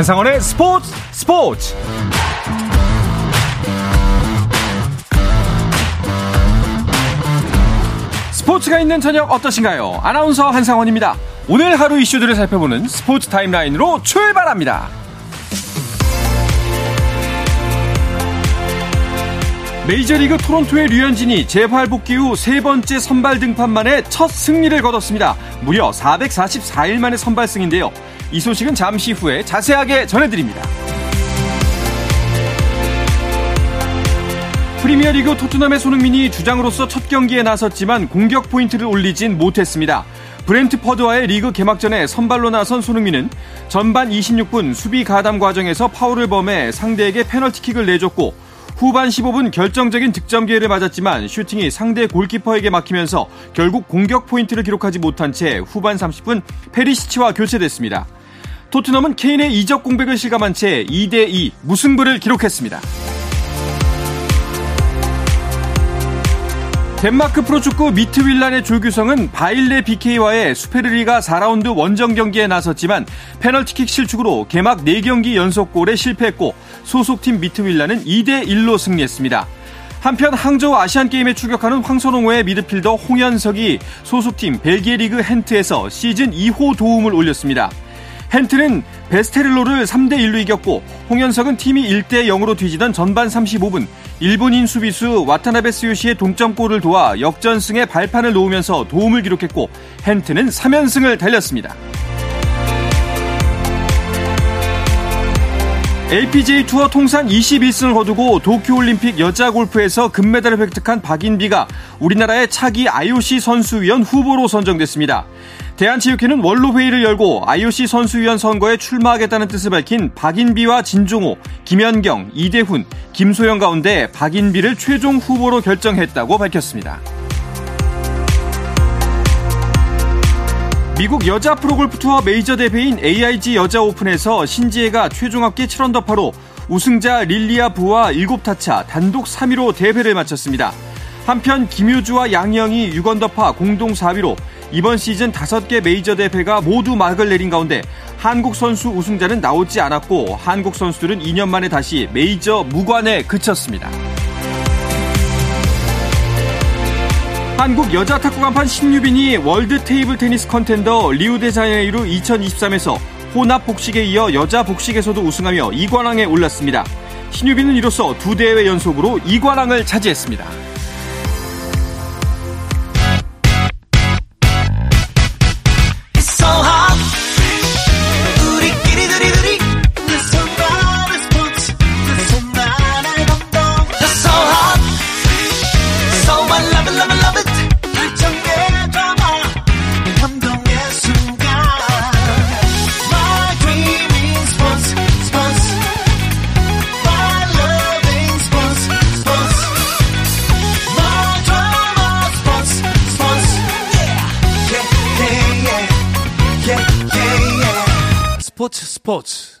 한상원의 스포츠 스포츠 스포츠가 있는 저녁 어떠신가요? 아나운서 한상원입니다. 오늘 하루 이슈들을 살펴보는 스포츠 타임라인으로 출발합니다. 메이저리그 토론토의 류현진이 재활 복귀 후 세 번째 선발 등판 만에 첫 승리를 거뒀습니다. 무려 444일 만의 선발승인데요. 이 소식은 잠시 후에 자세하게 전해드립니다. 프리미어리그 토트넘의 손흥민이 주장으로서 첫 경기에 나섰지만 공격 포인트를 올리진 못했습니다. 브렌트퍼드와의 리그 개막전에 선발로 나선 손흥민은 전반 26분 수비 가담 과정에서 파울을 범해 상대에게 페널티킥을 내줬고 후반 15분 결정적인 득점 기회를 맞았지만 슈팅이 상대 골키퍼에게 막히면서 결국 공격 포인트를 기록하지 못한 채 후반 30분 페리시치와 교체됐습니다. 토트넘은 케인의 이적 공백을 실감한 채 2대2 무승부를 기록했습니다. 덴마크 프로축구 미트윌란의 조규성은 바일레 BK와의 수페르리가 4라운드 원정 경기에 나섰지만 페널티킥 실축으로 개막 4경기 연속골에 실패했고 소속팀 미트윌란은 2대1로 승리했습니다. 한편 항저우 아시안게임에 출격하는 황선홍호의 미드필더 홍현석이 소속팀 벨기에 리그 hen트에서 시즌 2호 도움을 올렸습니다. 헨트는 베스테를로를 3대 1로 이겼고 홍현석은 팀이 1대 0으로 뒤지던 전반 35분 일본인 수비수 와타나베 스요시의 동점골을 도와 역전승에 발판을 놓으면서 도움을 기록했고 헨트는 3연승을 달렸습니다. LPGA 투어 통산 21승을 거두고 도쿄올림픽 여자 골프에서 금메달을 획득한 박인비가 우리나라의 차기 IOC 선수위원 후보로 선정됐습니다. 대한체육회는 원로 회의를 열고 IOC 선수위원 선거에 출마하겠다는 뜻을 밝힌 박인비와 진종호, 김연경, 이대훈, 김소영 가운데 박인비를 최종 후보로 결정했다고 밝혔습니다. 미국 여자 프로골프 투어 메이저 대회인 AIG 여자 오픈에서 신지혜가 최종 합계 7언더파로 우승자 릴리아 부와 7타차 단독 3위로 대회를 마쳤습니다. 한편 김효주와 양희영이 6언더파 공동 4위로 이번 시즌 5개 메이저 대회가 모두 막을 내린 가운데 한국 선수 우승자는 나오지 않았고 한국 선수들은 2년 만에 다시 메이저 무관에 그쳤습니다. 한국 여자 탁구 간판 신유빈이 월드 테이블 테니스 컨텐더 리우데자네이루 2023에서 혼합 복식에 이어 여자 복식에서도 우승하며 2관왕에 올랐습니다. 신유빈은 이로써 두 대회 연속으로 2관왕을 차지했습니다. 스포츠 스포츠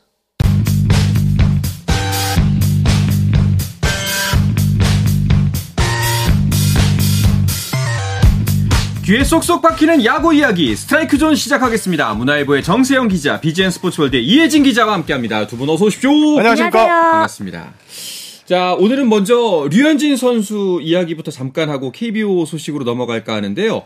귀에 쏙쏙 박히는 야구 이야기 스트라이크 존 시작하겠습니다. 문화일보의 정세영 기자, BGN 스포츠월드의 이혜진 기자와 함께합니다. 두 분 어서 오십시오. 안녕하십니까. 반갑습니다. 자, 오늘은 먼저 류현진 선수 이야기부터 잠깐 하고 KBO 소식으로 넘어갈까 하는데요.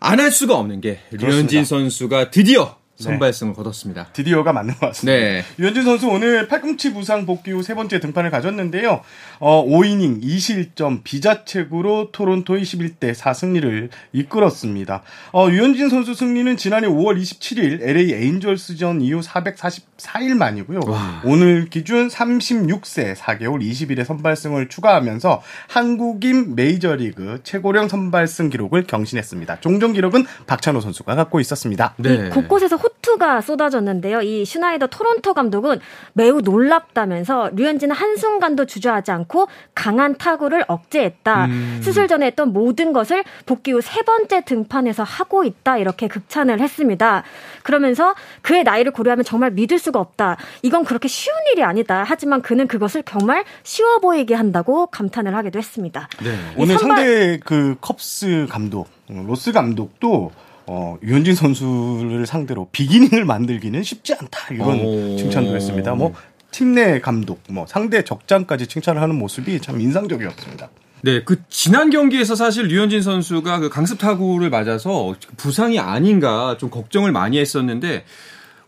안 할 수가 없는 게 류현진 선수가 드디어 선발승을 네. 거뒀습니다. 드디어가 맞는 것 같습니다. 네. 유현진 선수 오늘 팔꿈치 부상 복귀 후 세 번째 등판을 가졌는데요. 어, 5이닝 2실점 비자책으로 토론토의 11대 4 승리를 이끌었습니다. 어, 유현진 선수 승리는 지난해 5월 27일 LA 에인절스전 이후 444일 만이고요. 와. 오늘 기준 36세 4개월 20일의 선발승을 추가하면서 한국인 메이저리그 최고령 선발승 기록을 경신했습니다. 종종 기록은 박찬호 선수가 갖고 있었습니다. 네. 곳곳에서 호 투가 쏟아졌는데요. 이 슈나이더 토론토 감독은 매우 놀랍다면서 류현진은 한순간도 주저하지 않고 강한 타구를 억제했다. 음. 수술 전에 했던 모든 것을 복귀 후 세 번째 등판에서 하고 있다. 이렇게 극찬을 했습니다. 그러면서 그의 나이를 고려하면 정말 믿을 수가 없다. 이건 그렇게 쉬운 일이 아니다. 하지만 그는 그것을 정말 쉬워 보이게 한다고 감탄을 하기도 했습니다. 네. 오늘 선발... 상대 그 컵스 감독, 로스 감독도 어, 유현진 선수를 상대로 비기닝을 만들기는 쉽지 않다 이런 오. 칭찬도 했습니다. 뭐 팀 내 감독, 뭐 상대 적장까지 칭찬을 하는 모습이 참 인상적이었습니다. 네, 그 지난 경기에서 사실 류현진 선수가 그 강습 타구를 맞아서 부상이 아닌가 좀 걱정을 많이 했었는데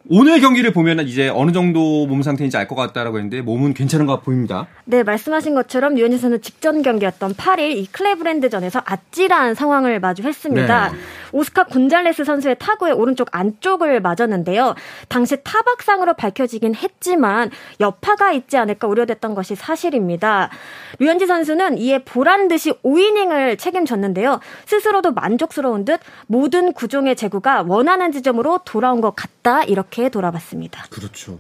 오늘 경기를 보면 이제 어느 정도 몸 상태인지 알 것 같다라고 했는데 몸은 괜찮은 것 보입니다. 네, 말씀하신 것처럼 류현진 선수 직전 경기였던 8일 이 클레브랜드전에서 아찔한 상황을 마주했습니다. 네. 오스카 곤잘레스 선수의 타구의 오른쪽 안쪽을 맞았는데요. 당시 타박상으로 밝혀지긴 했지만 여파가 있지 않을까 우려됐던 것이 사실입니다. 류현진 선수는 이에 보란 듯이 5이닝을 책임졌는데요. 스스로도 만족스러운 듯 모든 구종의 제구가 원하는 지점으로 돌아온 것 같다 이렇게 돌아봤습니다. 그렇죠.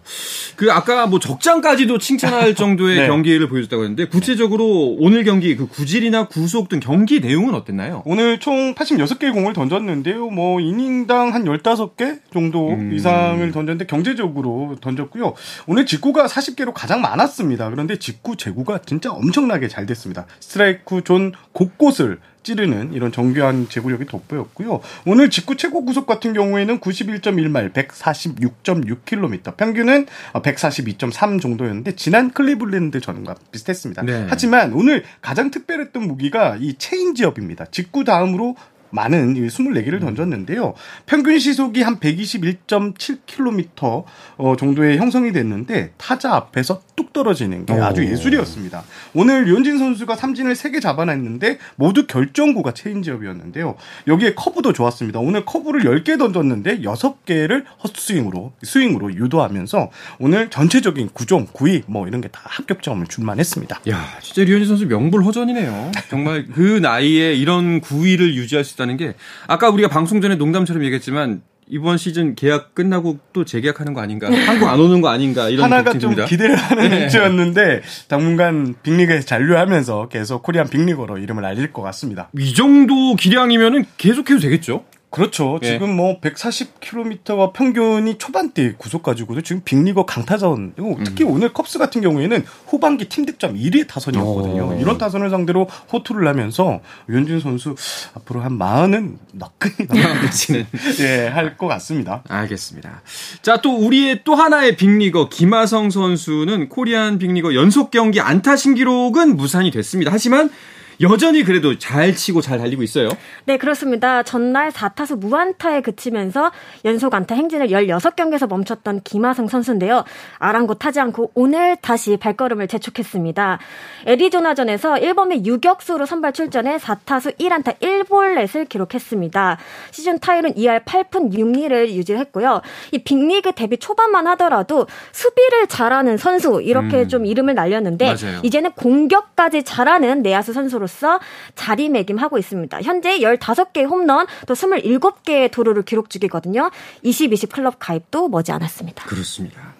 그 아까 뭐 적장까지도 칭찬할 정도의 네. 경기를 보여줬다고 했는데 구체적으로 오늘 경기 그 구질이나 구속 등 경기 내용은 어땠나요? 오늘 총 86개의 공을 던졌 던졌는데요. 뭐 이닝당 한 15개 정도 음. 이상을 던졌는데 경제적으로 던졌고요. 오늘 직구가 40개로 가장 많았습니다. 그런데 직구 제구가 진짜 엄청나게 잘 됐습니다. 스트라이크 존 곳곳을 찌르는 이런 정교한 제구력이 돋보였고요. 오늘 직구 최고 구속 같은 경우에는 91.1마일, 146.6km, 평균은 142.3 정도였는데 지난 클리블랜드 전과 비슷했습니다. 네. 하지만 오늘 가장 특별했던 무기가 이 체인지업입니다. 직구 다음으로 많은 24개를 던졌는데요. 평균 시속이 한 121.7km 어, 정도의 형성이 됐는데 타자 앞에서 뚝 떨어지는 게 아주 예술이었습니다. 오늘 류현진 선수가 삼진을 3개 잡아냈는데 모두 결정구가 체인지업이었는데요. 여기에 커브도 좋았습니다. 오늘 커브를 10개 던졌는데 6개를 헛스윙으로 스윙으로 유도하면서 오늘 전체적인 구종, 구위 뭐 이런 게 다 합격점을 줄만했습니다. 야, 진짜 류현진 선수 명불허전이네요. 정말 그 나이에 이런 구위를 유지할 수 있다는 게 아까 우리가 방송 전에 농담처럼 얘기했지만 이번 시즌 계약 끝나고 또 재계약하는 거 아닌가? 한국 안 오는 거 아닌가? 이런 하나가 좀 기대를 하는 네. 일주였는데 당분간 빅리그에서 잔류하면서 계속 코리안 빅리그로 이름을 알릴 것 같습니다. 이 정도 기량이면은 계속해도 되겠죠? 그렇죠. 예. 지금 뭐 140km가 평균이 초반대 구속 가지고도 지금 빅리거 강타전 특히 음. 오늘 컵스 같은 경우에는 후반기 팀 득점 1위 타선이었거든요. 오. 이런 타선을 상대로 호투를 하면서 유현진 선수 앞으로 한 마흔은 너끈히 넘어지는 예, 할 것 같습니다. 알겠습니다. 자, 또 우리의 또 하나의 빅리거 김하성 선수는 코리안 빅리거 연속 경기 안타 신기록은 무산이 됐습니다. 하지만 여전히 그래도 잘 치고 잘 달리고 있어요. 네, 그렇습니다. 전날 4타수 무안타에 그치면서 연속 안타 행진을 16경기에서 멈췄던 김하성 선수인데요. 아랑곳하지 않고 오늘 다시 발걸음을 재촉했습니다. 애리조나전에서 1범의 유격수로 선발 출전해 4타수 1안타 1볼넷을 기록했습니다. 시즌 타율은 2할 8푼 6리를 유지했고요. 이 빅리그 데뷔 초반만 하더라도 수비를 잘하는 선수 이렇게 음. 좀 이름을 날렸는데 맞아요. 이제는 공격까지 잘하는 내야수 선수로 선수로서 자리매김하고 있습니다. 현재 15개의 홈런 또 27개의 도루를 기록 중이거든요. 20-20 클럽 가입도 머지 않았습니다. 그렇습니다.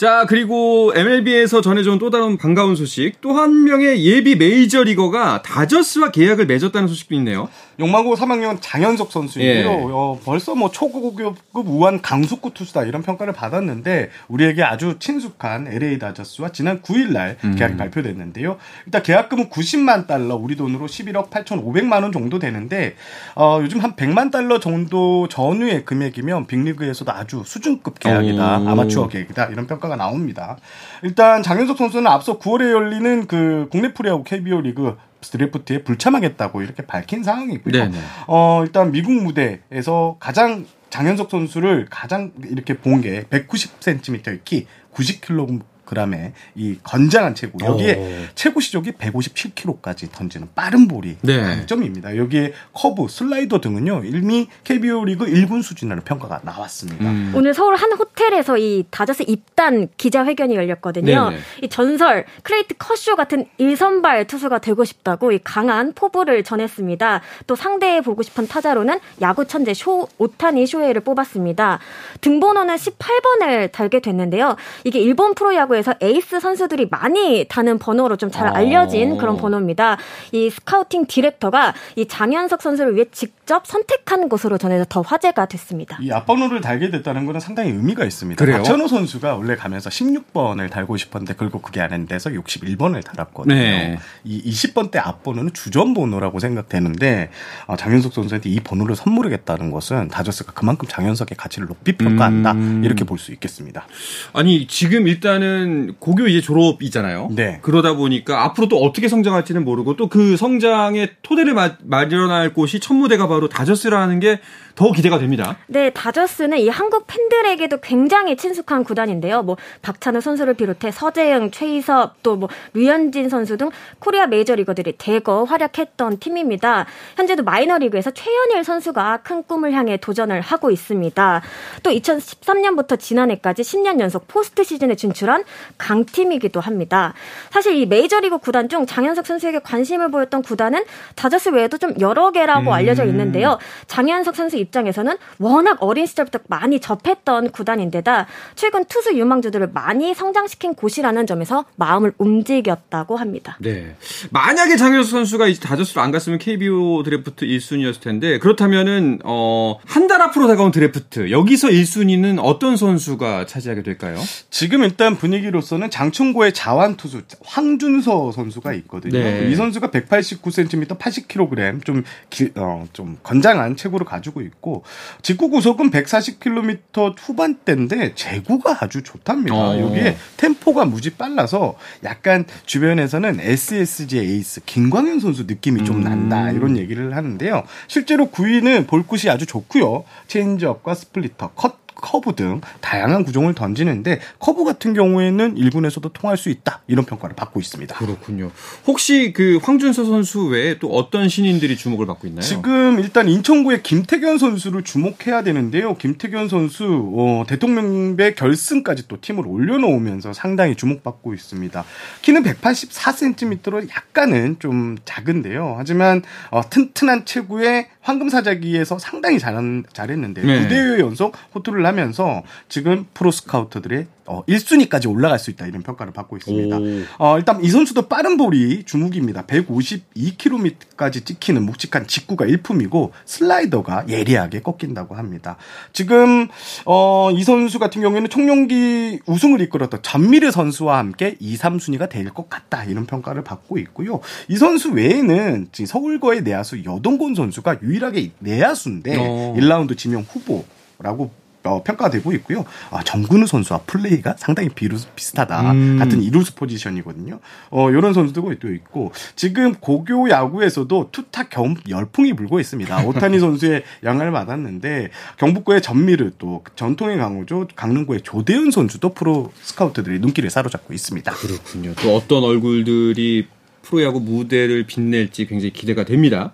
자, 그리고 MLB에서 전해져온 또 다른 반가운 소식. 또 한 명의 예비 메이저리거가 다저스와 계약을 맺었다는 소식도 있네요. 용마고 3학년 장현석 선수인데요. 예. 어, 벌써 뭐 초고급 우한 강속구 투수다 이런 평가를 받았는데 우리에게 아주 친숙한 LA 다저스와 지난 9일 날 음. 계약이 음. 발표됐는데요. 일단 계약금은 90만 달러, 우리 돈으로 11억 8,500만 원 정도 되는데 어, 요즘 한 100만 달러 정도 전후의 금액이면 빅리그에서도 아주 수준급 계약이다. 오. 아마추어 계약이다. 이런 평가 가 나옵니다. 일단 장현석 선수는 앞서 9월에 열리는 그 국내 프리하고 KBO 리그 드래프트에 불참하겠다고 이렇게 밝힌 상황이고요. 네네. 어, 일단 미국 무대에서 가장 장현석 선수를 가장 이렇게 본 게 190cm의 키, 90kg g의 이 건장한 체구 여기에 오. 체구 시속이 157km까지 던지는 빠른 볼이 네. 강점입니다. 여기에 커브, 슬라이더 등은요 이미 KBO 리그 1군 수준이라는 평가가 나왔습니다. 음. 오늘 서울 한 호텔에서 이 다저스 입단 기자회견이 열렸거든요. 네네. 이 전설 클레이튼 커쇼 같은 1선발 투수가 되고 싶다고 이 강한 포부를 전했습니다. 또 상대해 보고 싶은 타자로는 야구 천재 쇼 오타니 쇼헤이를 뽑았습니다. 등번호는 18번을 달게 됐는데요. 이게 일본 프로야구에 프로야구에서 에이스 선수들이 많이 다는 번호로 좀 잘 알려진 어. 그런 번호입니다. 이 스카우팅 디렉터가 이 장현석 선수를 위해 직접 선택한 것으로 전해서 더 화제가 됐습니다. 이 앞번호를 달게 됐다는 것은 상당히 의미가 있습니다. 그래요? 박찬호 선수가 원래 가면서 16번을 달고 싶었는데 결국 그게 안 돼서 61번을 달았거든요. 네. 이 20번대 앞번호는 주전 번호라고 생각되는데 어, 장현석 선수한테 이 번호를 선물하겠다는 것은 다저스가 그만큼 장현석의 가치를 높이 평가한다 음... 이렇게 볼 수 있겠습니다. 아니 지금 일단은 고교 이제 졸업이잖아요. 네. 그러다 보니까 앞으로 또 어떻게 성장할지는 모르고 또 그 성장의 토대를 마, 마련할 곳이 첫 무대가 바로 다저스라는 게 더 기대가 됩니다. 네, 다저스는 이 한국 팬들에게도 굉장히 친숙한 구단인데요. 뭐 박찬호 선수를 비롯해 서재영, 최희섭, 또 뭐 류현진 선수 등 코리안 메이저리거들이 대거 활약했던 팀입니다. 현재도 마이너리그에서 최현일 선수가 큰 꿈을 향해 도전을 하고 있습니다. 또 2013년부터 지난해까지 10년 연속 포스트 시즌에 진출한 강팀이기도 합니다. 사실 이 메이저리그 구단 중 장현석 선수에게 관심을 보였던 구단은 다저스 외에도 좀 여러 개라고 음. 알려져 있는데요. 장현석 선수 입 장에서는 워낙 어린 시절부터 많이 접했던 구단인데다 최근 투수 유망주들을 많이 성장시킨 곳이라는 점에서 마음을 움직였다고 합니다. 네. 만약에 장현수 선수가 이제 다저스로 안 갔으면 KBO 드래프트 1순위였을 텐데 그렇다면은 어, 한 달 앞으로 다가온 드래프트 여기서 1순위는 어떤 선수가 차지하게 될까요? 지금 일단 분위기로서는 장충고의 자완 투수 황준서 선수가 있거든요. 네. 이 선수가 189cm, 80kg 좀, 기, 어, 좀 건장한 체구를 가지고 있고 있고 직구 구속은 140km 후반대인데 제구가 아주 좋답니다. 어. 여기에 템포가 무지 빨라서 약간 주변에서는 SSG 에이스 김광현 선수 느낌이 좀 음. 난다 이런 얘기를 하는데요. 실제로 구위는 볼 끝이 아주 좋고요. 체인지업과 스플리터, 컷 커브 등 다양한 구종을 던지는데 커브 같은 경우에는 1군에서도 통할 수 있다 이런 평가를 받고 있습니다. 그렇군요. 혹시 그 황준서 선수 외에 또 어떤 신인들이 주목을 받고 있나요? 지금 일단 인천고의 김택연 선수를 주목해야 되는데요. 김택연 선수 어, 대통령배 결승까지 또 팀을 올려놓으면서 상당히 주목받고 있습니다. 키는 184cm로 약간은 좀 작은데요. 하지만 어, 튼튼한 체구에 황금사자기에서 상당히 잘한, 잘했는데 네. 9대 연속 호투를 하면서 지금 프로 스카우터들의 어, 1순위까지 올라갈 수 있다 이런 평가를 받고 있습니다. 어, 일단 이 선수도 빠른 볼이 주목입니다. 152km까지 찍히는 묵직한 직구가 일품이고 슬라이더가 예리하게 꺾인다고 합니다. 지금 어, 이 선수 같은 경우에는 총룡기 우승을 이끌었던 전미르 선수와 함께 2, 3순위가 될 것 같다 이런 평가를 받고 있고요. 이 선수 외에는 지금 서울고의 내야수 여동건 선수가 유일하게 내야수인데 어. 1라운드 지명 후보 라고 어, 평가되고 있고요. 아, 정근우 선수와 플레이가 상당히 비루, 비슷하다. 음. 같은 이루수 포지션이거든요. 어, 이런 선수도 또 있고 지금 고교 야구에서도 투타 겸업 열풍이 불고 있습니다. 오타니 선수의 영향을 받았는데 경북고의 전미르 또 전통의 강호죠 강릉고의 조대현 선수도 프로 스카우트들이 눈길을 사로잡고 있습니다. 그렇군요. 또 어떤 얼굴들이 프로야구 무대를 빛낼지 굉장히 기대가 됩니다.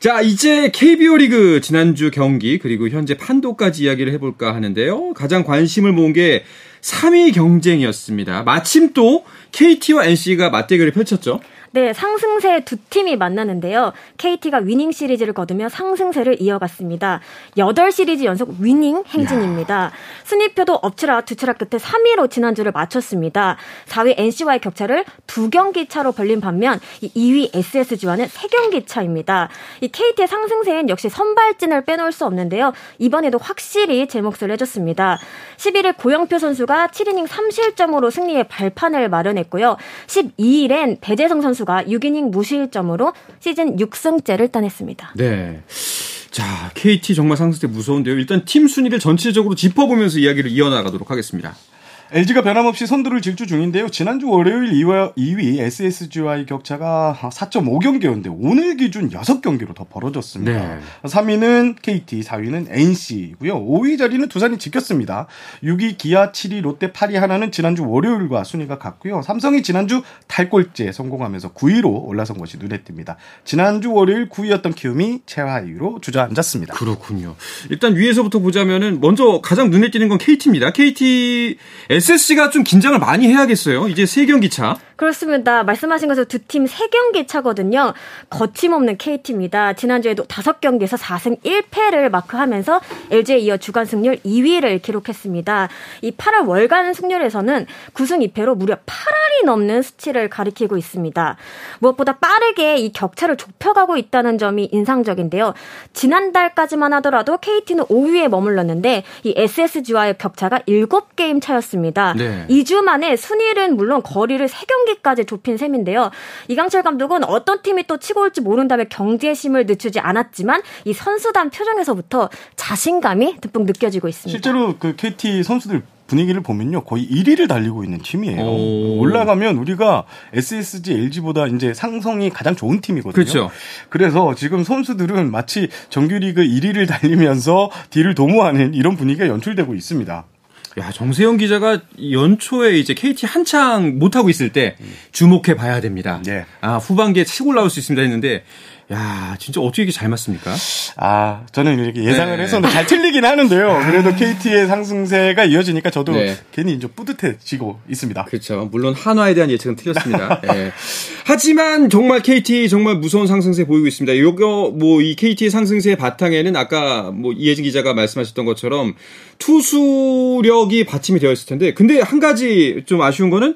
자, 이제 KBO 리그 지난주 경기 그리고 현재 판도까지 이야기를 해볼까 하는데요. 가장 관심을 모은 게 3위 경쟁이었습니다. 마침 또 KT와 NC가 맞대결을 펼쳤죠. 네, 상승세 두 팀이 만나는데요. KT가 위닝 시리즈를 거두며 상승세를 이어갔습니다. 8시리즈 연속 위닝 행진입니다. 야. 순위표도 엎치락 뒤치락 끝에 3위로 지난주를 마쳤습니다. 4위 NC와의 격차를 두 경기 차로 벌린 반면 2위 SSG와는 3경기 차입니다. 이 KT의 상승세엔 역시 선발진을 빼놓을 수 없는데요. 이번에도 확실히 제 몫을 해줬습니다. 11일 고영표 선수가 7이닝 3실점으로 승리의 발판을 마련했고요. 12일엔 배재성 선수 선수가 6이닝 무실점으로 시즌 6승째를 따냈습니다. 네. 자, KT 정말 상승세 무서운데요. 일단 팀 순위를 전체적으로 짚어보면서 이야기를 이어나가도록 하겠습니다. LG가 변함없이 선두를 질주 중인데요. 지난주 월요일 2위 SSG와의 격차가 4.5경기였는데 오늘 기준 6경기로 더 벌어졌습니다. 네. 3위는 KT, 4위는 NC고요. 5위 자리는 두산이 지켰습니다. 6위 기아, 7위 롯데, 8위 하나는 지난주 월요일과 순위가 같고요. 삼성이 지난주 탈골제 성공하면서 9위로 올라선 것이 눈에 띕니다. 지난주 월요일 9위였던 키움이 최하위로 주저앉았습니다. 그렇군요. 일단 위에서부터 보자면은 먼저 가장 눈에 띄는 건 KT입니다. KT SSG가 좀 긴장을 많이 해야겠어요. 이제 세 경기 차. 그렇습니다. 말씀하신 것처럼 두 팀 세 경기 차거든요. 거침없는 KT입니다. 지난주에도 다섯 경기에서 4승 1패를 마크하면서 LG에 이어 주간 승률 2위를 기록했습니다. 이 8월 월간 승률에서는 9승 2패로 무려 8할이 넘는 수치를 가리키고 있습니다. 무엇보다 빠르게 이 격차를 좁혀가고 있다는 점이 인상적인데요. 지난달까지만 하더라도 KT는 5위에 머물렀는데 이 SSG와의 격차가 7게임 차였습니다. 네. 2주 만에 순위는 물론 거리를 3경기 3경기까지 좁힌 셈인데요. 이강철 감독은 어떤 팀이 또 치고 올지 모른다며 경제심을 늦추지 않았지만 이 선수단 표정에서부터 자신감이 듬뿍 느껴지고 있습니다. 실제로 그 KT 선수들 분위기를 보면요 거의 1위를 달리고 있는 팀이에요. 오. 올라가면 우리가 SSG, LG보다 이제 상성이 가장 좋은 팀이거든요. 그렇죠. 그래서 지금 선수들은 마치 정규리그 1위를 달리면서 뒤를 도모하는 이런 분위기가 연출되고 있습니다. 야, 정세영 기자가 연초에 이제 KT 한창 못하고 있을 때 주목해 봐야 됩니다. 네. 아, 후반기에 치고 올라올 수 있습니다 했는데 야, 진짜 어떻게 이렇게 잘 맞습니까? 아, 저는 이렇게 예상을 네. 해서 잘 틀리긴 하는데요. 그래도 KT의 상승세가 이어지니까 저도 네. 괜히 좀 뿌듯해지고 있습니다. 그렇죠. 물론 한화에 대한 예측은 틀렸습니다. 네. 하지만 정말 KT 정말 무서운 상승세 보이고 있습니다. 요거 뭐 이 KT의 상승세의 바탕에는 아까 뭐 이혜진 기자가 말씀하셨던 것처럼 투수력이 받침이 되어 있을 텐데 근데 한 가지 좀 아쉬운 거는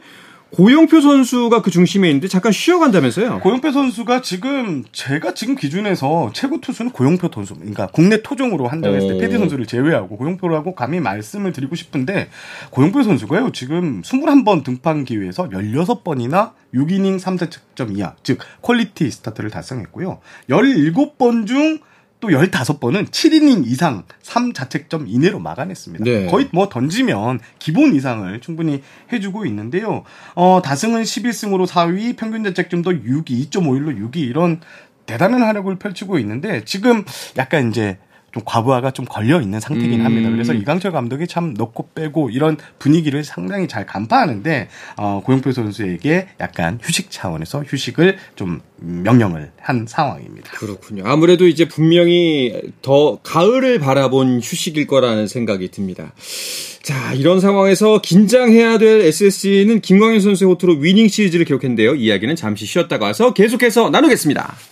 고영표 선수가 그 중심에 있는데 잠깐 쉬어간다면서요? 고영표 선수가 지금 제가 지금 기준에서 최고 투수는 고영표 선수, 그러니까 국내 토종으로 한정했을 때 패디 선수를 제외하고 고영표라고 감히 말씀을 드리고 싶은데 고영표 선수가요 지금 21번 등판 기회에서 16번이나 6이닝 3자책점 이하, 즉 퀄리티 스타트를 달성했고요. 17번 중 또 15번은 7이닝 이상 3자책점 이내로 막아냈습니다. 네. 거의 뭐 던지면 기본 이상을 충분히 해주고 있는데요. 어, 다승은 11승으로 4위, 평균 자책점도 6위, 2.51로 6위 이런 대단한 활약을 펼치고 있는데 지금 약간 이제 좀 과부하가 좀 걸려 있는 상태긴 음. 합니다. 그래서 이강철 감독이 참 넣고 빼고 이런 분위기를 상당히 잘 간파하는데 어, 고영표 선수에게 약간 휴식 차원에서 휴식을 좀 명령을 한 상황입니다. 그렇군요. 아무래도 이제 분명히 더 가을을 바라본 휴식일 거라는 생각이 듭니다. 자, 이런 상황에서 긴장해야 될 SSG는 김광현 선수의 호투로 위닝 시리즈를 기록했는데요. 이야기는 잠시 쉬었다가 와서 계속해서 나누겠습니다.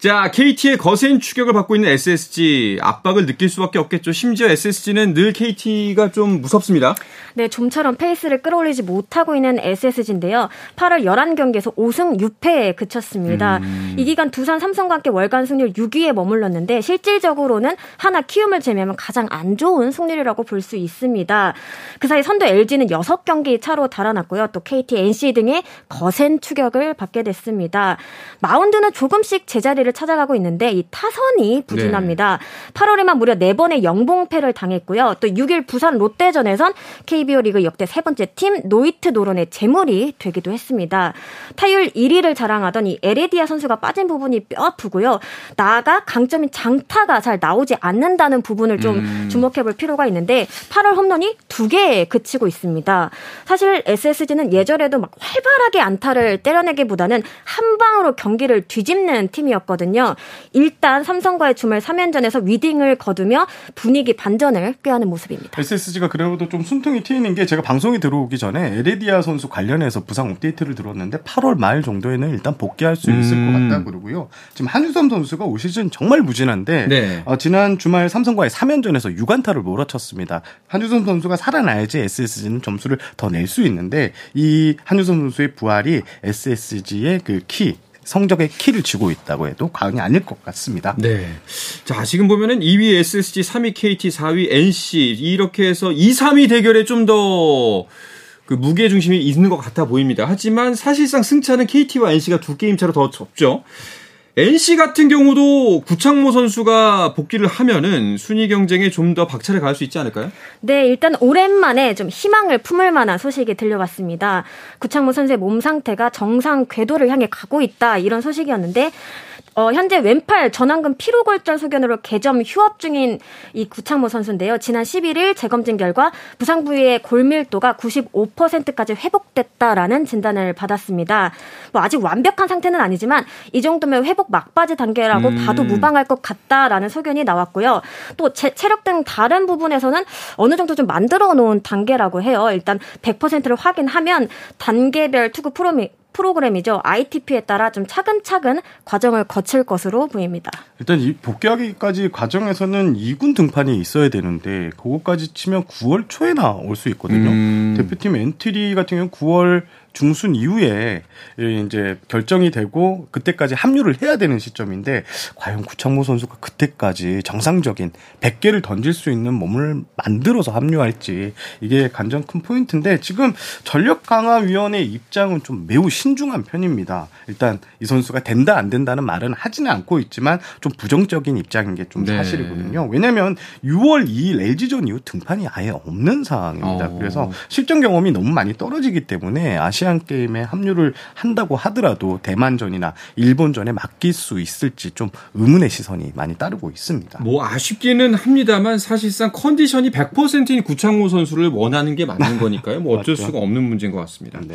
자, KT의 거센 추격을 받고 있는 SSG 압박을 느낄 수밖에 없겠죠. 심지어 SSG는 늘 KT가 좀 무섭습니다. 네, 좀처럼 페이스를 끌어올리지 못하고 있는 SSG인데요. 8월 11경기에서 5승 6패에 그쳤습니다. 음. 이 기간 두산 삼성과 함께 월간 승률 6위에 머물렀는데 실질적으로는 하나 키움을 제외하면 가장 안 좋은 승률이라고 볼 수 있습니다. 그 사이 선두 LG는 6경기 차로 달아났고요. 또 KT, NC 등의 거센 추격을 받게 됐습니다. 마운드는 조금씩 제자리를 기회를 찾아가고 있는데 이 타선이 부진합니다. 네. 8월에만 무려 4번의 영봉패를 당했고요. 또 6일 부산 롯데전에선 KBO 리그 역대 세 번째 팀 노히트 노런의 제물이 되기도 했습니다. 타율 1위를 자랑하던 이 에레디아 선수가 빠진 부분이 뼈 아프고요. 나아가 강점인 장타가 잘 나오지 않는다는 부분을 좀 음. 주목해 볼 필요가 있는데 8월 홈런이 2개에 그치고 있습니다. 사실 SSG는 예전에도 막 활발하게 안타를 때려내기보다는 한 방으로 경기를 뒤집는 팀이었거든요. 있거든요. 일단 삼성과의 주말 3연전에서 위닝을 거두며 분위기 반전을 꾀하는 모습입니다. SSG가 그래도 좀 순통이 튀는 게 제가 방송에 들어오기 전에 에레디아 선수 관련해서 부상 업데이트를 들었는데 8월 말 정도에는 일단 복귀할 수 있을 음. 것 같다 그러고요. 지금 한유섬 선수가 올 시즌 정말 무진한데 네. 어, 지난 주말 삼성과의 3연전에서 6안타를 몰아쳤습니다. 한유섬 선수가 살아나야지 SSG는 점수를 더 낼 수 있는데 이 한유섬 선수의 부활이 SSG의 그 키 성적의 키를 쥐고 있다고 해도 과언이 아닐 것 같습니다. 네. 자, 지금 보면은 2위 SSG, 3위 KT, 4위 NC 이렇게 해서 2, 3위 대결에 좀더 그 무게 중심이 있는 것 같아 보입니다. 하지만 사실상 승차는 KT와 NC가 두 게임 차로 더 좁죠. NC 같은 경우도 구창모 선수가 복귀를 하면은 순위 경쟁에 좀 더 박차를 가할 수 있지 않을까요? 네, 일단 오랜만에 좀 희망을 품을 만한 소식이 들려왔습니다. 구창모 선수의 몸 상태가 정상 궤도를 향해 가고 있다 이런 소식이었는데 어, 현재 왼팔 전완근 피로골절 소견으로 개점 휴업 중인 이 구창모 선수인데요. 지난 11일 재검진 결과 부상 부위의 골밀도가 95%까지 회복됐다라는 진단을 받았습니다. 뭐 아직 완벽한 상태는 아니지만 이 정도면 회복 막바지 단계라고 음. 봐도 무방할 것 같다라는 소견이 나왔고요. 또 제, 체력 등 다른 부분에서는 어느 정도 좀 만들어 놓은 단계라고 해요. 일단 100%를 확인하면 단계별 투구 프로미, 프로그램이죠. ITP에 따라 좀 차근차근 과정을 거칠 것으로 보입니다. 일단 이 복귀하기까지 과정에서는 2군 등판이 있어야 되는데 그것까지 치면 9월 초에나 올 수 있거든요. 음. 대표팀 엔트리 같은 경우는 9월 중순 이후에 이제 결정이 되고 그때까지 합류를 해야 되는 시점인데 과연 구창모 선수가 그때까지 정상적인 100개를 던질 수 있는 몸을 만들어서 합류할지 이게 가장 큰 포인트인데 지금 전력 강화 위원회 입장은 좀 매우 신중한 편입니다. 일단 이 선수가 된다 안 된다는 말은 하지는 않고 있지만 좀 부정적인 입장인 게좀 네. 사실이거든요. 왜냐하면 6월 2일 LG전 이후 등판이 아예 없는 상황입니다. 어. 그래서 실전 경험이 너무 많이 떨어지기 때문에 아시 아시안 게임에 합류를 한다고 하더라도 대만전이나 일본전에 맡길 수 있을지 좀 의문의 시선이 많이 따르고 있습니다. 뭐 아쉽기는 합니다만 사실상 컨디션이 100%인 구창모 선수를 원하는 게 맞는 거니까요. 뭐 어쩔 수가 없는 문제인 것 같습니다. 네.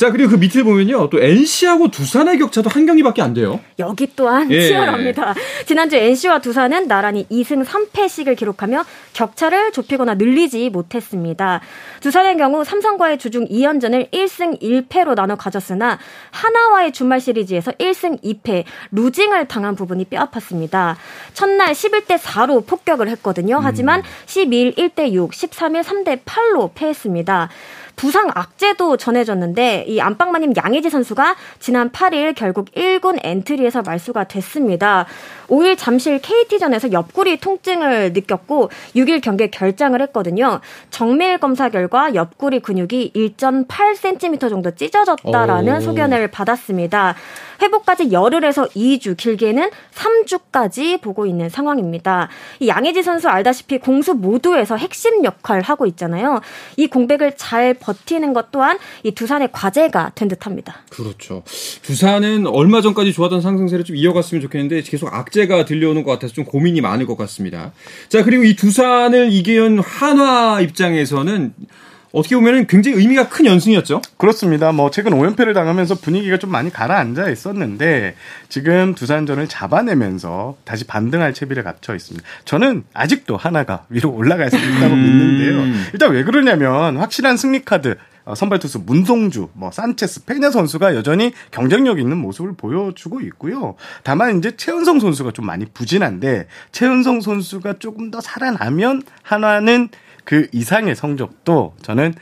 자 그리고 그 밑에 보면요 또 NC하고 두산의 격차도 한 경기밖에 안 돼요. 여기 또한 예. 치열합니다. 지난주 NC와 두산은 나란히 2승 3패씩을 기록하며 격차를 좁히거나 늘리지 못했습니다. 두산의 경우 삼성과의 주중 2연전을 1승 1패로 나눠 가졌으나 하나와의 주말 시리즈에서 1승 2패 루징을 당한 부분이 뼈아팠습니다. 첫날 11대 4로 폭격을 했거든요. 하지만 12일 1대 6, 13일 3대 8로 패했습니다. 부상 악재도 전해졌는데 이 안방마님 양혜지 선수가 지난 8일 결국 1군 엔트리에서 말수가 됐습니다. 5일 잠실 KT전에서 옆구리 통증을 느꼈고 6일 경기에 결장을 했거든요. 정밀 검사 결과 옆구리 근육이 1.8cm 정도 찢어졌다라는 오. 소견을 받았습니다. 회복까지 열흘에서 2주, 길게는 3주까지 보고 있는 상황입니다. 이 양혜지 선수 알다시피 공수 모두에서 핵심 역할을 하고 있잖아요. 이 공백을 잘 버 티는 것 또한 이 두산의 과제가 된 듯합니다. 그렇죠. 두산은 얼마 전까지 좋았던 상승세를 좀 이어갔으면 좋겠는데 계속 악재가 들려오는 것 같아서 좀 고민이 많을 것 같습니다. 자 그리고 이 두산을 이겨온 한화 입장에서는 어떻게 보면 굉장히 의미가 큰 연승이었죠. 그렇습니다. 뭐 최근 5연패를 당하면서 분위기가 좀 많이 가라앉아 있었는데 지금 두산전을 잡아내면서 다시 반등할 채비를 갖춰 있습니다. 저는 아직도 하나가 위로 올라갈 수 있다고 음. 믿는데요. 일단 왜 그러냐면 확실한 승리 카드 어, 선발 투수 문송주, 뭐 산체스, 페냐 선수가 여전히 경쟁력 있는 모습을 보여주고 있고요. 다만 이제 최은성 선수가 좀 많이 부진한데 최은성 선수가 조금 더 살아나면 한화는 그 이상의 성적도 저는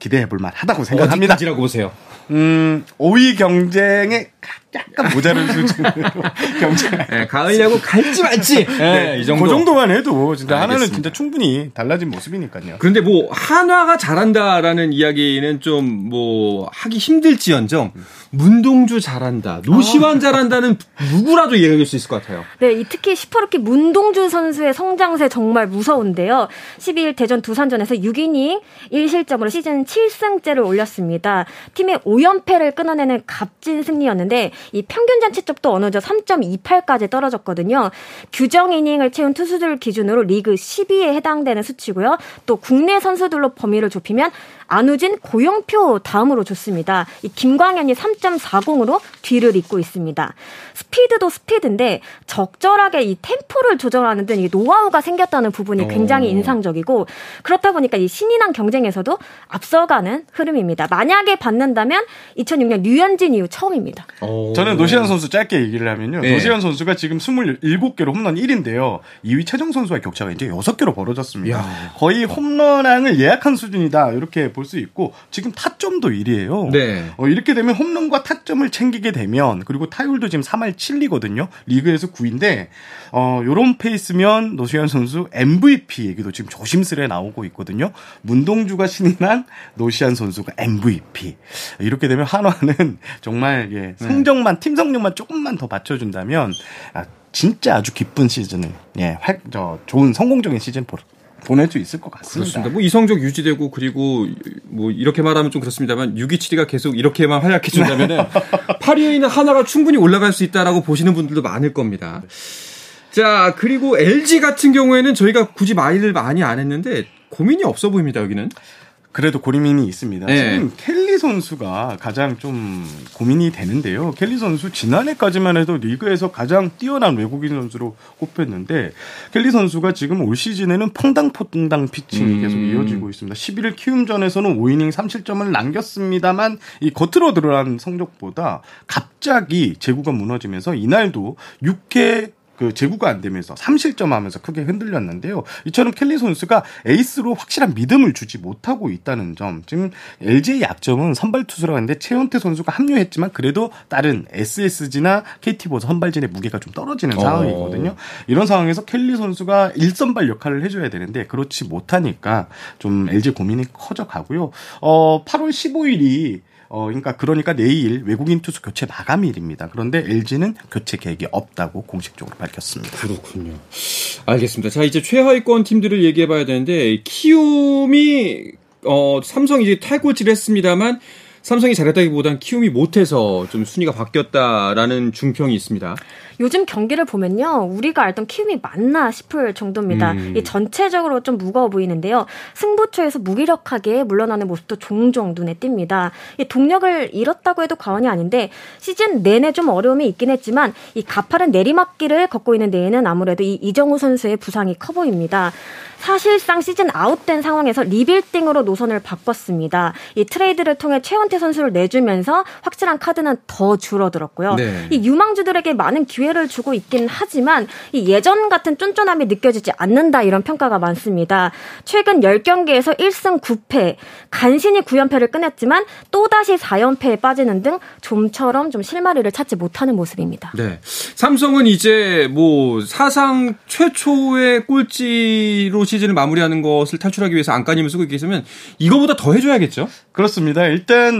기대해 볼 만 하다고 생각합니다. 어디까지라고 보세요? 음, 5위 경쟁에 약간 모자른 수준으로 경쟁. 네, 가을야구 갈지 말지. 네, 네, 이 정도. 그 정도만 해도 진짜 알겠습니다. 하나는 진짜 충분히 달라진 모습이니까요. 그런데 뭐 한화가 잘한다라는 이야기는 좀 뭐 하기 힘들지언정 문동주 잘한다, 노시환 아. 잘한다는 누구라도 이야기할 수 있을 것 같아요. 네, 특히 시퍼렇게 문동주 선수의 성장세 정말 무서운데요. 12일 대전 두산전에서 6이닝 1실점으로 시즌 7승째를 올렸습니다. 팀의 5연패를 끊어내는 값진 승리였는데 이 평균 잔치쪽도 어느덧 3.28까지 떨어졌거든요. 규정 이닝을 채운 투수들 기준으로 리그 10위에 해당되는 수치고요. 또 국내 선수들로 범위를 좁히면 안우진, 고영표 다음으로 좋습니다. 이 김광현이 3.40으로 뒤를 잇고 있습니다. 스피드도 스피드인데 적절하게 이 템포를 조절하는 등 노하우가 생겼다는 부분이 굉장히 어. 인상적이고 그렇다 보니까 이 신인왕 경쟁에서도 앞서 가는 흐름입니다. 만약에 받는다면 2006년 류현진 이후 처음입니다. 오. 어. 저는 노시현 선수 짧게 얘기를 하면요. 네. 노시현 선수가 지금 27개로 홈런 1인데요. 2위 최정 선수와의 격차가 이제 6개로 벌어졌습니다. 야. 거의 홈런왕을 예약한 수준이다. 이렇게 볼 수 있고 지금 타점도 1위예요. 네. 어, 이렇게 되면 홈런과 타점을 챙기게 되면 그리고 타율도 지금 3할 7리거든요. 리그에서 9인데 어 요런 페이스면 노시안 선수 MVP 얘기도 지금 조심스레 나오고 있거든요. 문동주가 신인 한 노시안 선수가 MVP. 이렇게 되면 한화는 정말 예, 성적만 팀 성적만 조금만 더 받쳐준다면 아, 진짜 아주 기쁜 시즌을 예, 활, 저 좋은 성공적인 시즌 보, 보낼 수 있을 것 같습니다. 그렇습니다. 뭐 이성적 유지되고 그리고 뭐 이렇게 말하면 좀 그렇습니다만 627이가 계속 이렇게만 활약해 준다면은 8위에 있는 하나가 충분히 올라갈 수 있다라고 보시는 분들도 많을 겁니다. 자, 그리고 LG 같은 경우에는 저희가 굳이 말을 많이 안 했는데 고민이 없어 보입니다, 여기는. 그래도 고민이 있습니다. 네. 지금 켈리 선수가 가장 좀 고민이 되는데요. 켈리 선수 지난해까지만 해도 리그에서 가장 뛰어난 외국인 선수로 꼽혔는데 켈리 선수가 지금 올 시즌에는 퐁당퐁당 피칭이 음. 계속 이어지고 있습니다. 11일 키움전에서는 5이닝 3실점을 남겼습니다만 이 겉으로 드러난 성적보다 갑자기 제구가 무너지면서 이날도 6회 그 제구가 안 되면서 3실점 하면서 크게 흔들렸는데요. 이처럼 켈리 선수가 에이스로 확실한 믿음을 주지 못하고 있다는 점. 지금 LG의 약점은 선발 투수라고 하는데 최원태 선수가 합류했지만 그래도 다른 SSG나 KT보다 선발진의 무게가 좀 떨어지는 어. 상황이거든요. 이런 상황에서 켈리 선수가 1선발 역할을 해줘야 되는데 그렇지 못하니까 좀 LG 고민이 커져 가고요. 어, 8월 15일이 어, 그러니까 그러니까 내일 외국인 투수 교체 마감일입니다. 그런데 LG는 교체 계획이 없다고 공식적으로 밝혔습니다. 그렇군요. 알겠습니다. 자, 이제 최하위권 팀들을 얘기해 봐야 되는데, 키움이, 어, 삼성이 이제 탈골질을 했습니다만, 삼성이 잘했다기보단 키움이 못해서 좀 순위가 바뀌었다라는 중평이 있습니다. 요즘 경기를 보면요, 우리가 알던 키움이 맞나 싶을 정도입니다. 음. 이 전체적으로 좀 무거워 보이는데요. 승부처에서 무기력하게 물러나는 모습도 종종 눈에 띕니다. 이 동력을 잃었다고 해도 과언이 아닌데 시즌 내내 좀 어려움이 있긴 했지만 이 가파른 내리막길을 걷고 있는 데에는 아무래도 이 이정후 선수의 부상이 커 보입니다. 사실상 시즌 아웃된 상황에서 리빌딩으로 노선을 바꿨습니다. 이 트레이드를 통해 최원태 선수를 내주면서 확실한 카드는 더 줄어들었고요. 네. 이 유망주들에게 많은 기회를 주고 있긴 하지만 이 예전 같은 쫀쫀함이 느껴지지 않는다 이런 평가가 많습니다. 최근 10경기에서 1승 9패, 간신히 9연패를 끊었지만 또다시 4연패에 빠지는 등 좀처럼 좀 실마리를 찾지 못하는 모습입니다. 네. 삼성은 이제 뭐 사상 최초의 꼴찌로 시즌을 마무리하는 것을 탈출하기 위해서 안간힘을 쓰고 있겠으면 이거보다 더 해줘야겠죠? 그렇습니다. 일단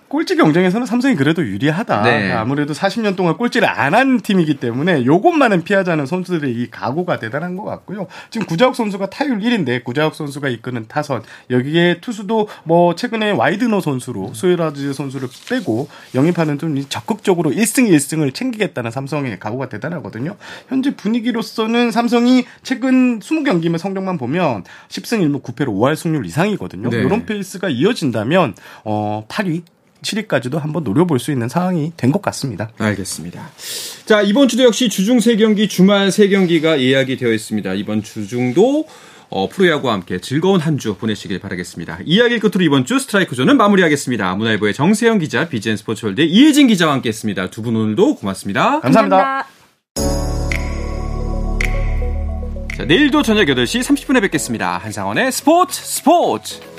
꼴찌 경쟁에서는 삼성이 그래도 유리하다. 네. 아무래도 40년 동안 꼴찌를 안 한 팀이기 때문에 요것만은 피하자는 선수들의 이 각오가 대단한 것 같고요. 지금 구자욱 선수가 타율 1위인데 구자욱 선수가 이끄는 타선 여기에 투수도 뭐 최근에 와이드너 선수로 수아레즈 선수를 빼고 영입하는 좀 적극적으로 1승 1승을 챙기겠다는 삼성의 각오가 대단하거든요. 현재 분위기로서는 삼성이 최근 20경기면 성적만 보면 10승 1무 9패로 5할 승률 이상이거든요. 네. 이런 페이스가 이어진다면 어 8위 7위까지도 한번 노려볼 수 있는 상황이 된 것 같습니다. 알겠습니다. 자, 이번 주도 역시 주중 3경기, 주말 3경기가 예약이 되어 있습니다. 이번 주중도 어, 프로야구와 함께 즐거운 한 주 보내시길 바라겠습니다. 이야기를 끝으로 이번 주 스트라이크 존은 마무리하겠습니다. 문화일보의 정세영 기자, BGN 스포츠월드의 이혜진 기자와 함께 했습니다. 두 분 오늘도 고맙습니다. 감사합니다. 자, 내일도 저녁 8시 30분에 뵙겠습니다. 한상원의 스포츠 스포츠!